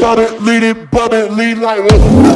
Bump it, it, bump it, lean like.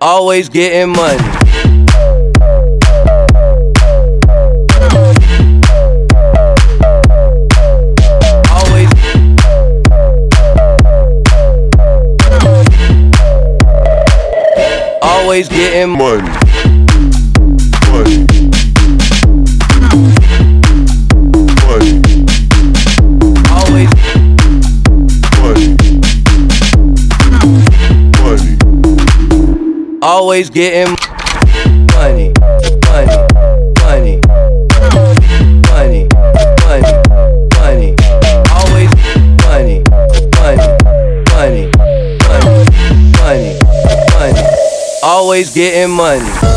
Always getting money. Always getting. Money. Always getting money. Money. Money. Money. Money. Money. Money. Always getting money.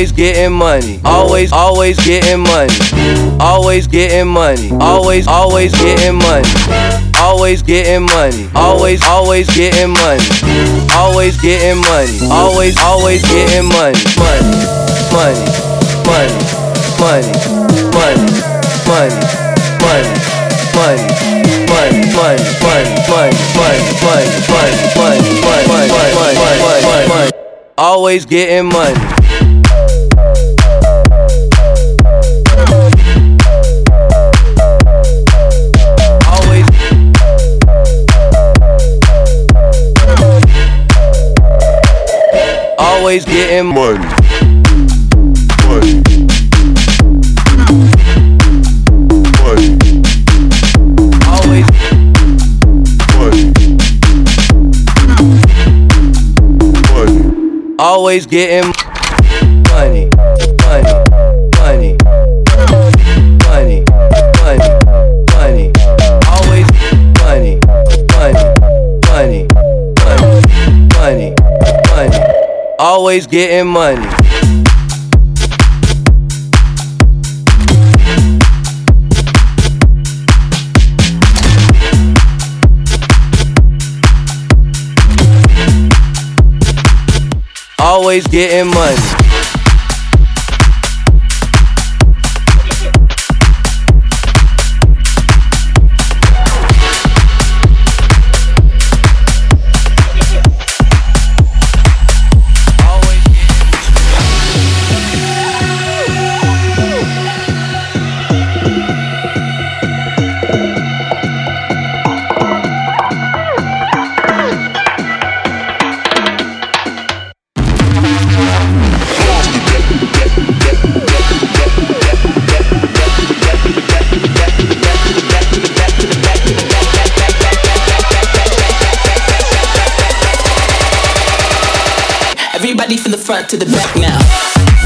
Always getting money. Always, always getting money. Always getting money. Always, always getting money. Always getting money. Always, always getting money. Always getting money. Always, always getting money. Money, money, money, money, money, money, money. Money, money, money, money, money, money, money, money, money, money, money, money, money, money, money. Always getting money. Always getting money. Money. Money. Always money. Money. Always getting Always getting money. Always getting money. To the back now.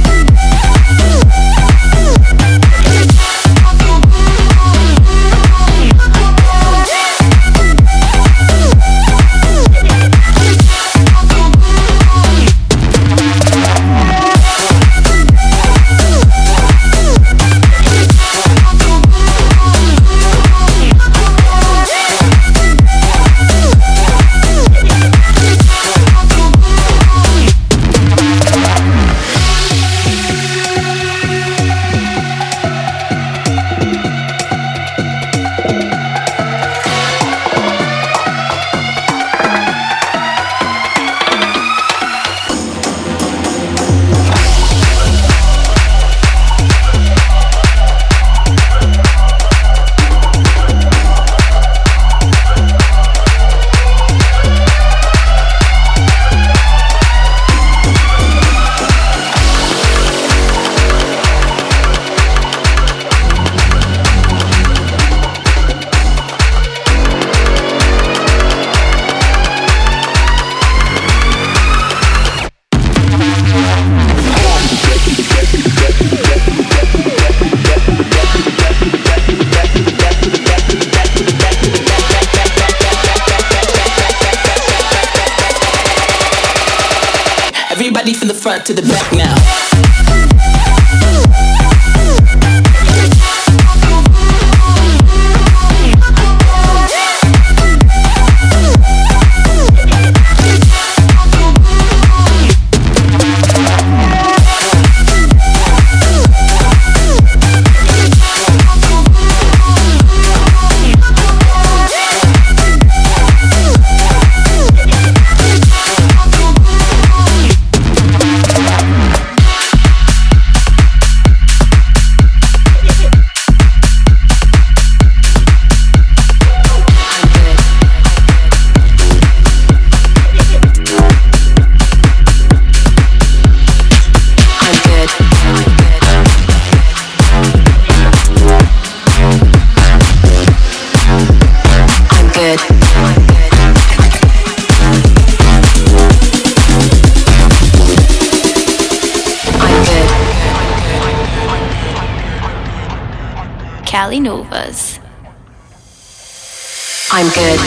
I'm good.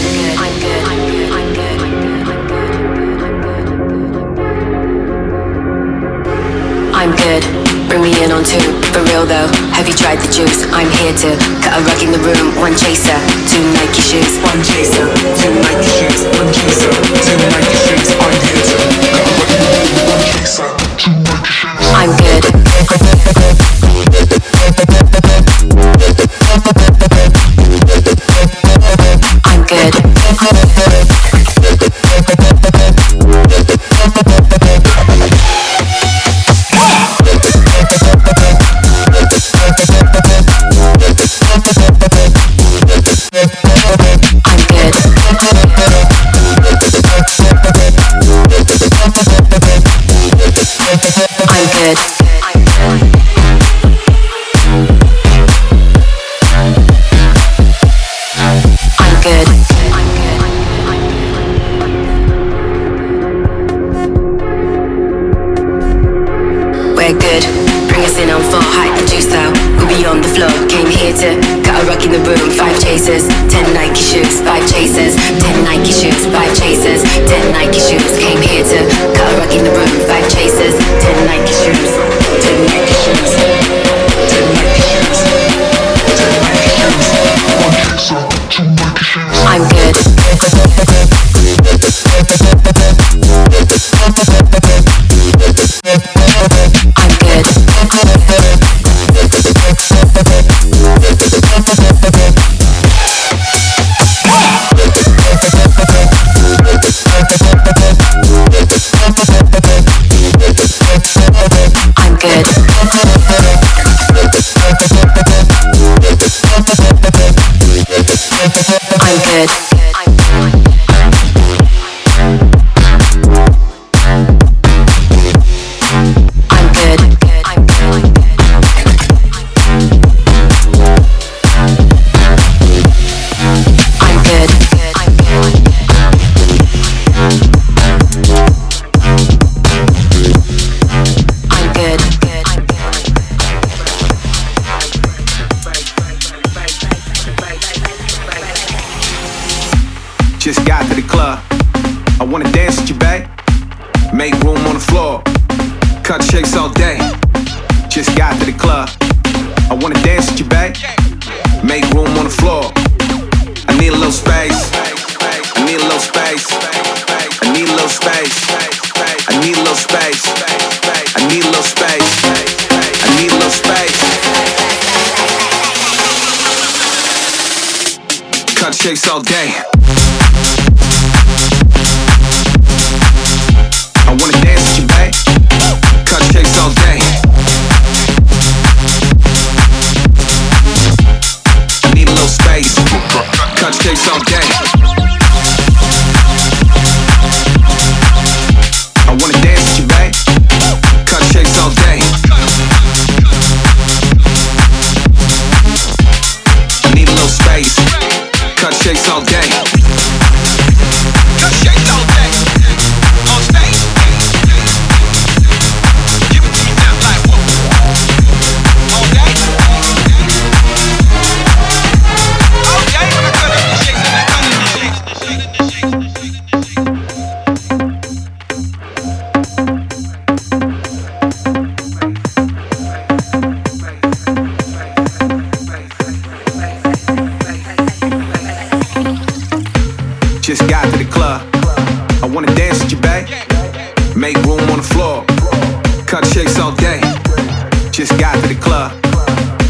I'm good. Bring me in on two. For real though, have you tried the juice? I'm here to cut a rug in the room. One chaser, two Nike shoes. One chaser, two Nike shoes. One chaser, two Nike shoes. I'm here to cut a rug in the room. One chaser, two Nike shoes. I'm good.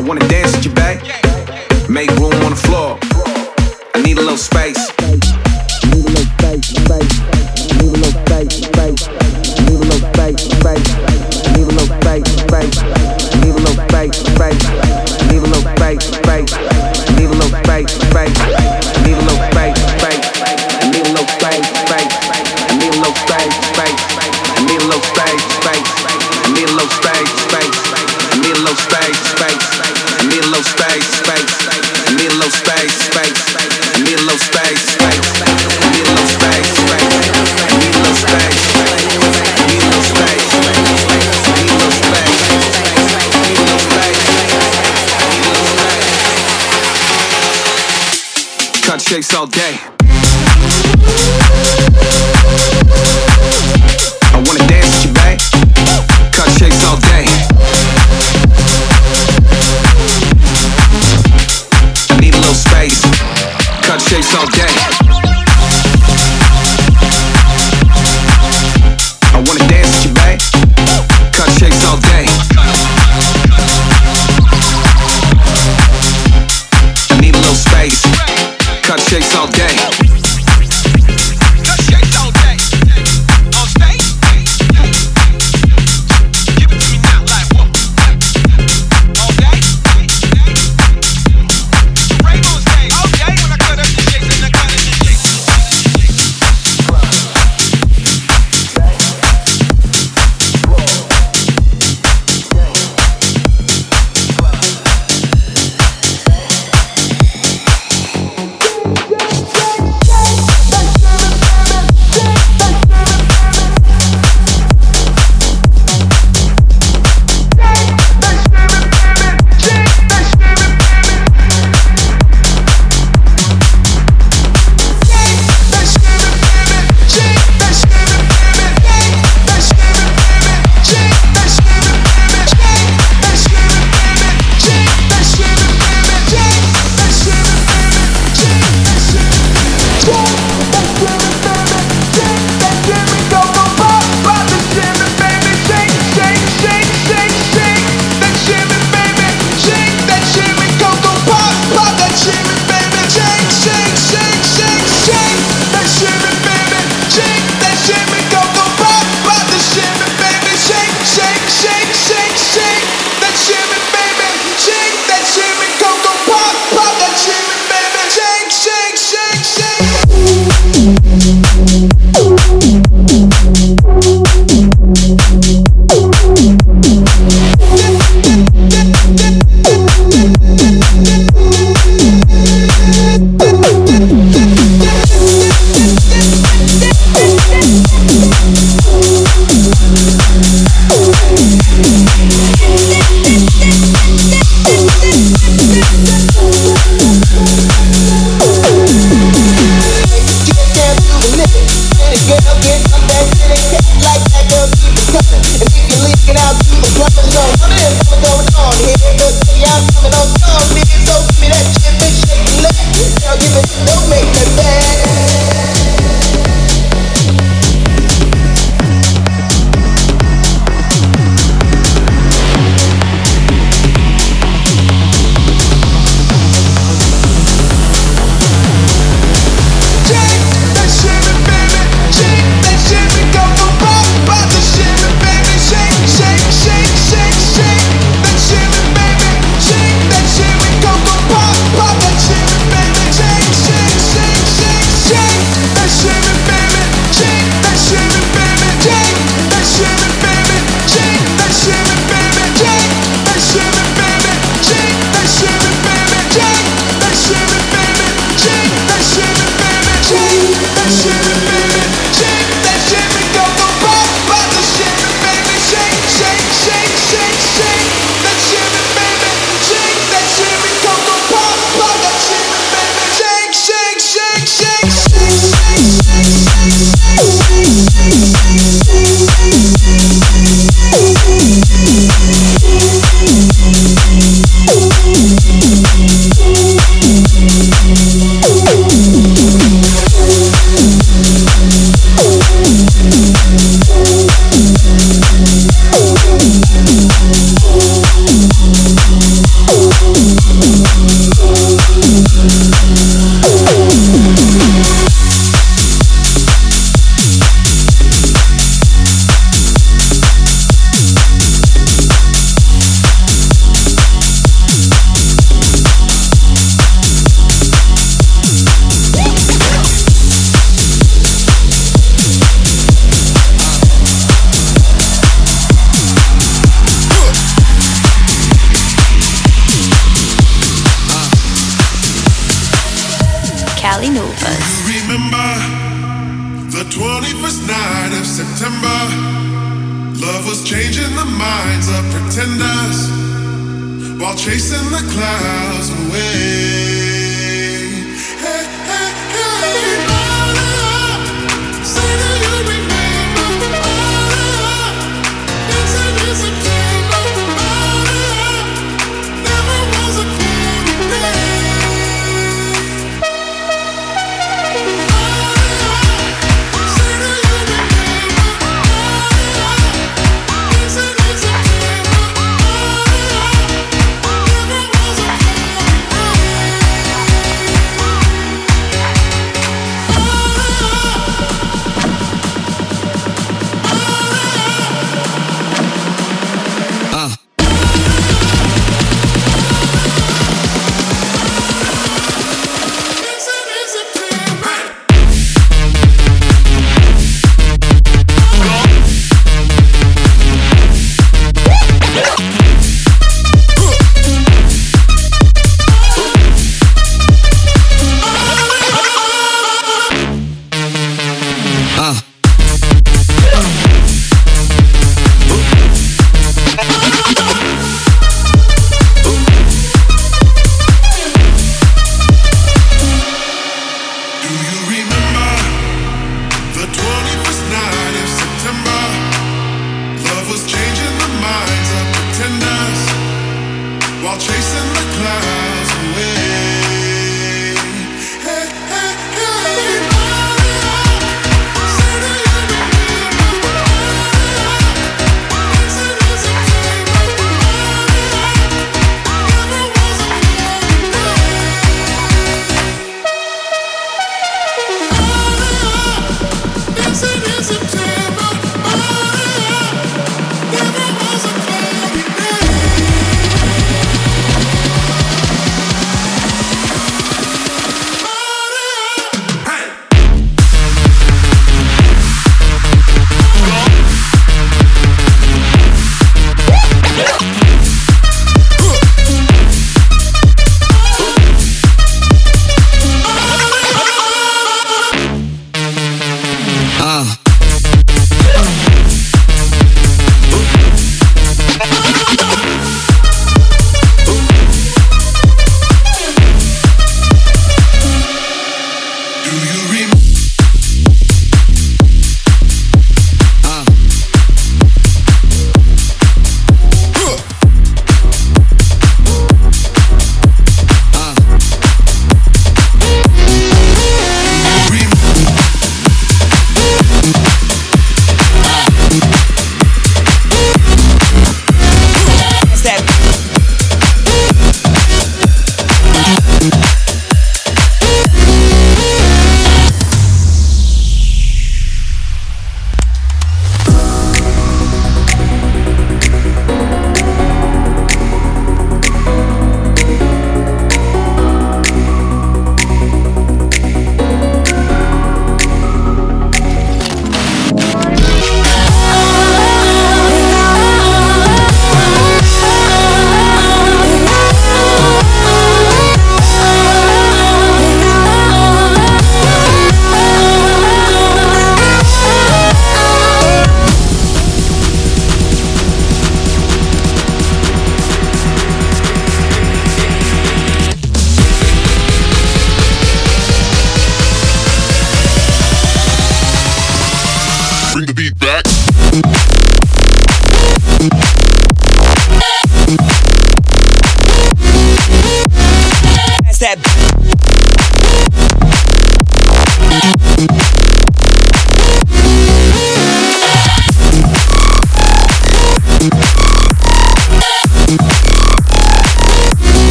I wanna dance at your back. Make room on the floor. I need a little space. all day.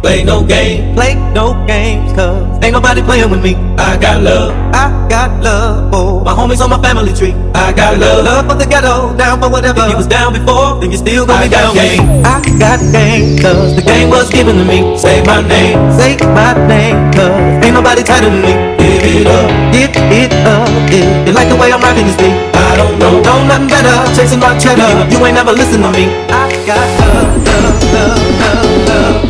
Play no game, play no games, cause ain't nobody playing with me. I got love. I got love for my homies on my family tree. I got love. Love for the ghetto, down for whatever. If you was down before, then you still gonna I be down game. with. I got game, cause the game was given to me. Say my name, say my name, cause ain't nobody tighter than me. Give it up, give it up. If you like the way I'm rocking this beat, I don't know, know nothing better. Chasing my cheddar, you ain't never listen to me. I got love, love, love, love, love,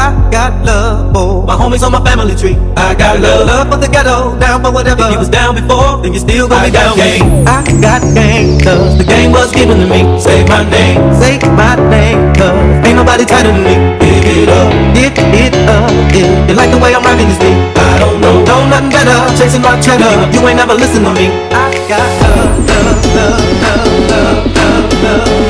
I got love for my homies on my family tree. I got love, love for the ghetto, down for whatever. If you was down before, then you still gonna I be down. I got gang, cause the game was given to me. Say my name, say my name, cause ain't nobody tighter than me. Give it up, give it up, yeah. You like the way I'm rapping this beat? I don't know, know nothing better. Chasing my cheddar, you ain't never listen to me. I got love, love, love, love, love, love. love.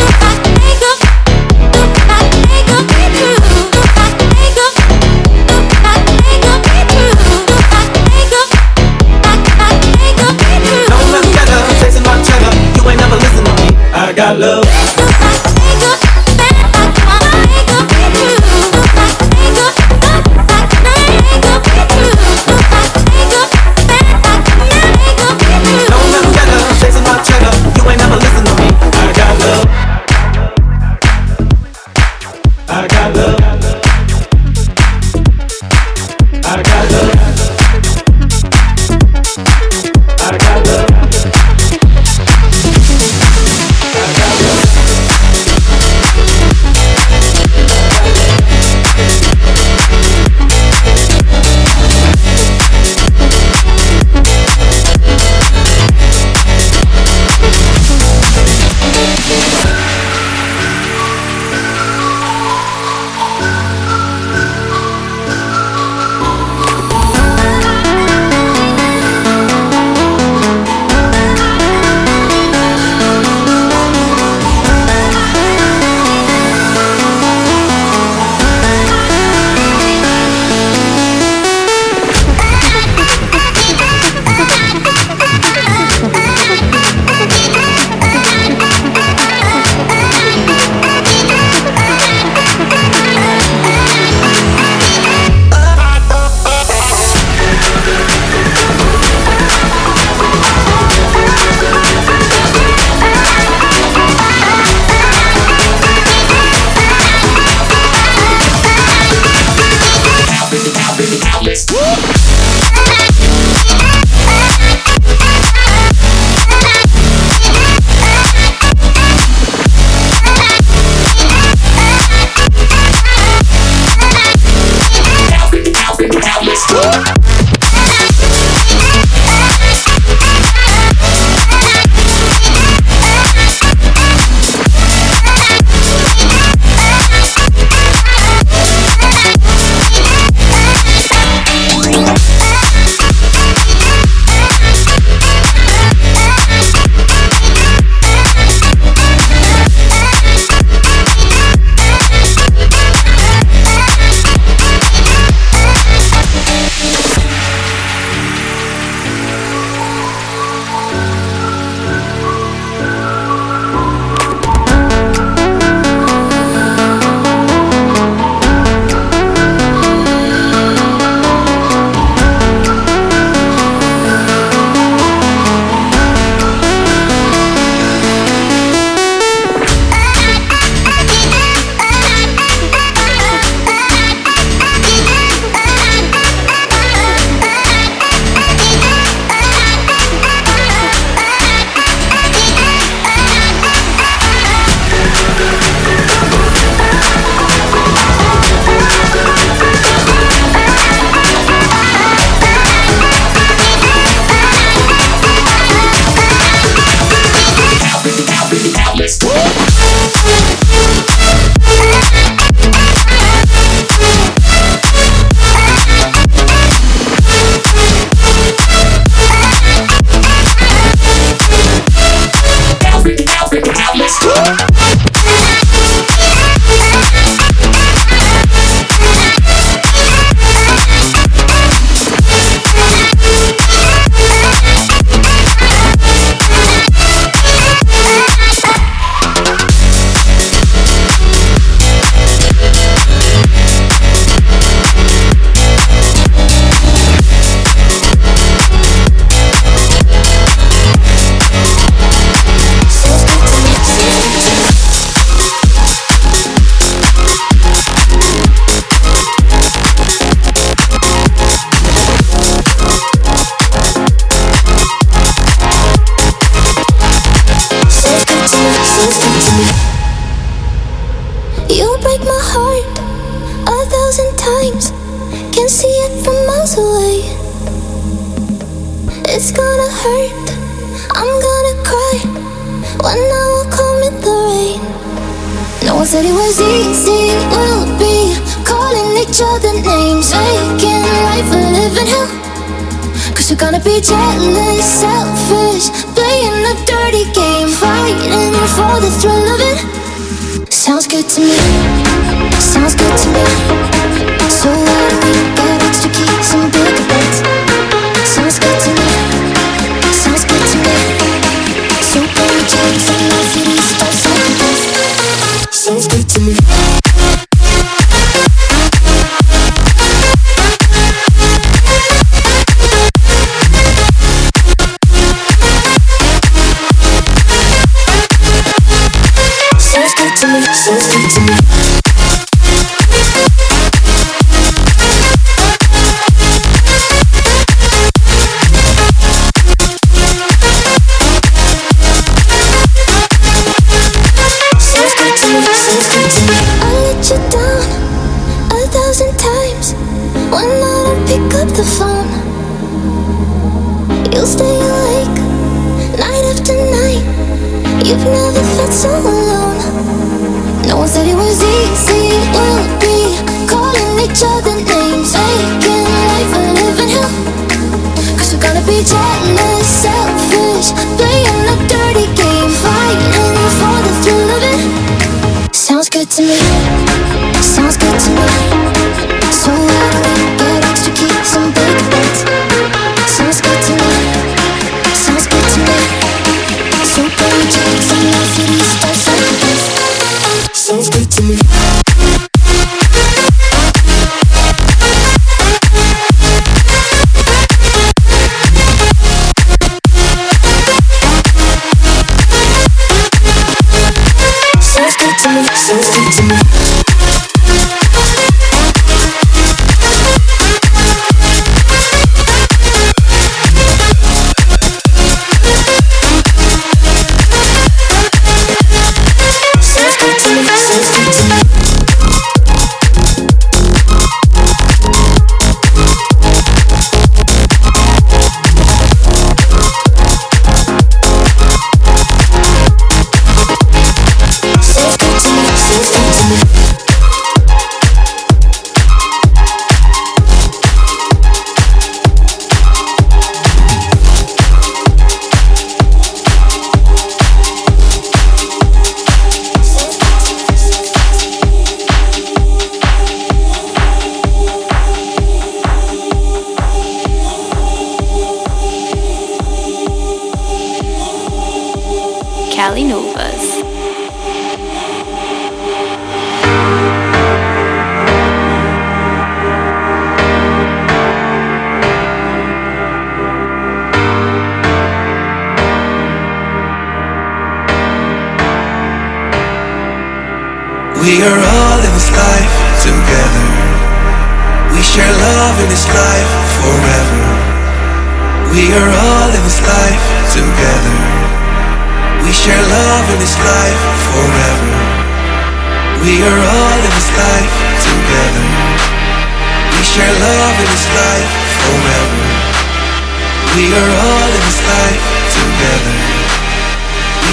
to.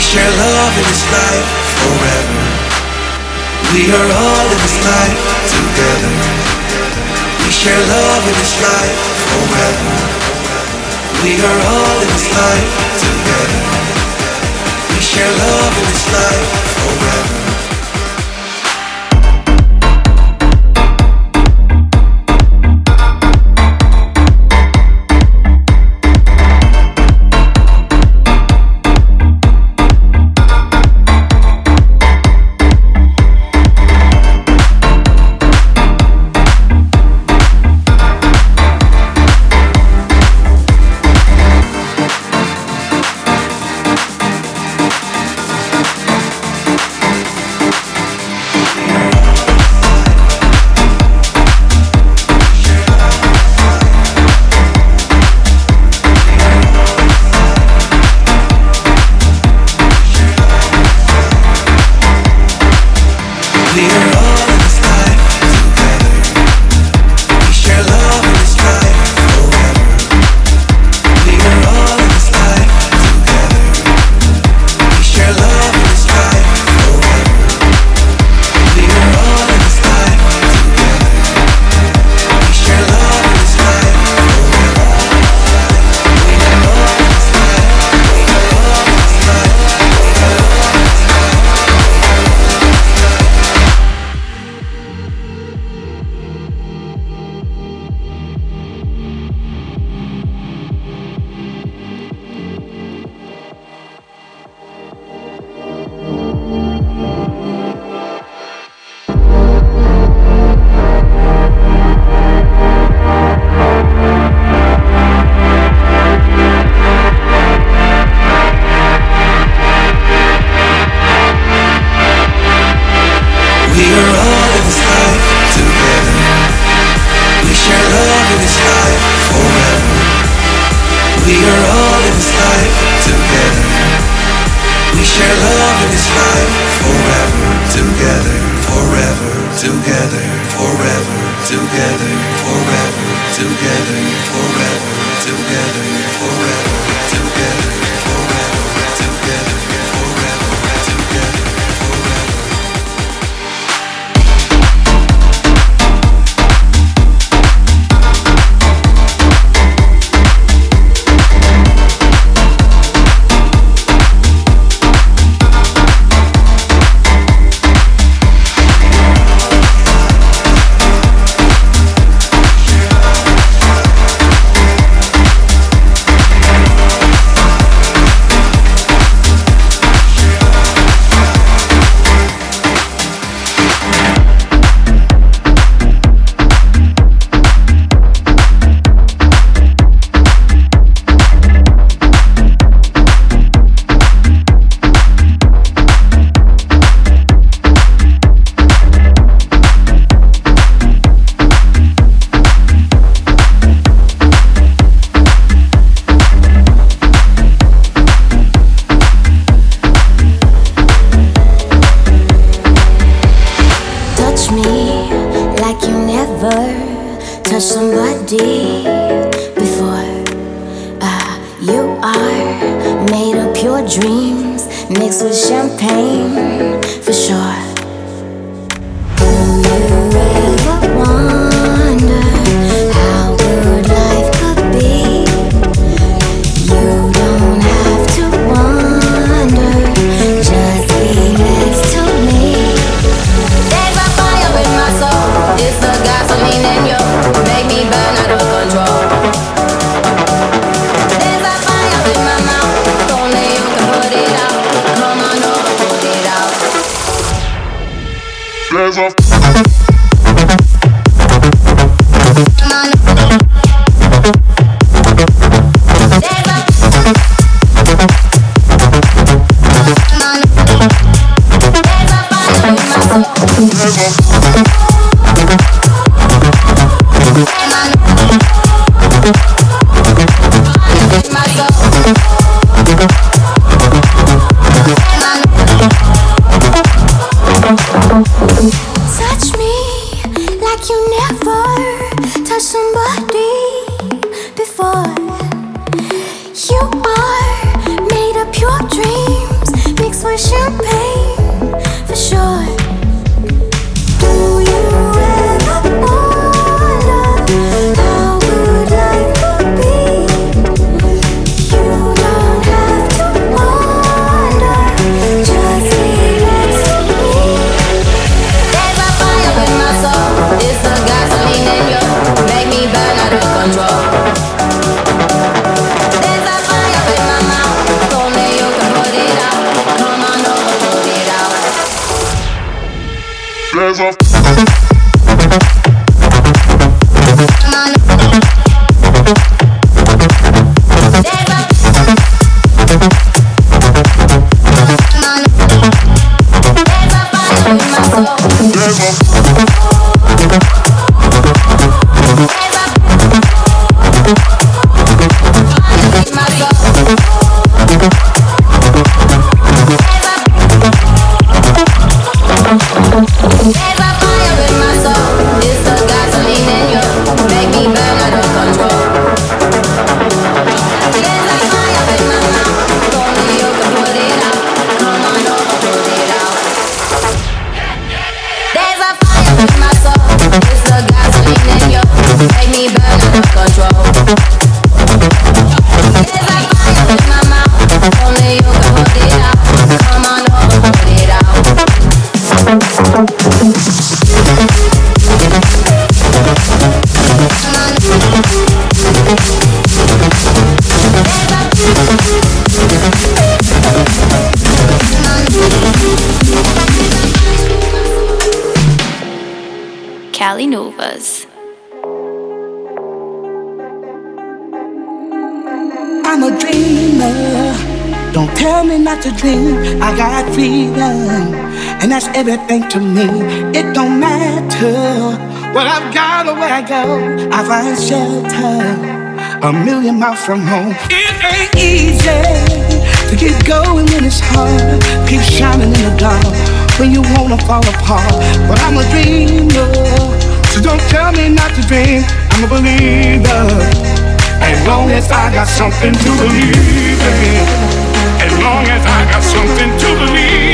share love in this life forever. We are all in this life together. We share love in this life forever. We are all in this life together. We share love in this life forever. love in this life forever together, forever together, forever together, forever together, forever together, forever. Valley Novas. I'm a dreamer. Don't tell me not to dream. I got freedom, and that's everything to me. It don't matter what I've got or where I go. I find shelter a million miles from home. It ain't easy to get going when it's hard. Keep shining in the dark when you wanna fall apart. But I'm a dreamer, so don't tell me not to dream. I'm a believer, as long as I got something to believe in. As long as I got something to believe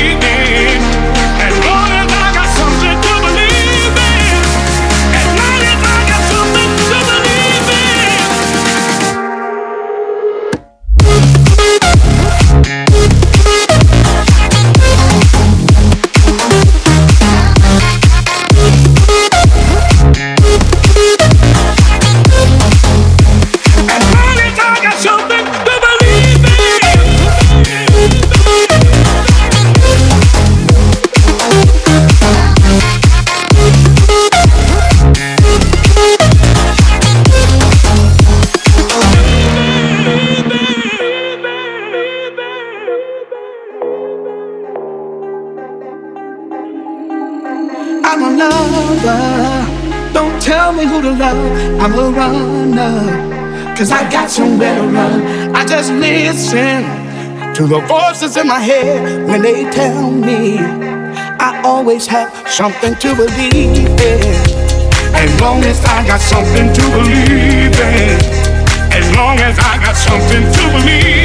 I'm a runner. Cause I got somewhere to run. I just listen to the voices in my head when they tell me I always have something to believe in. As long as I got something to believe in. As long as I got something to believe in.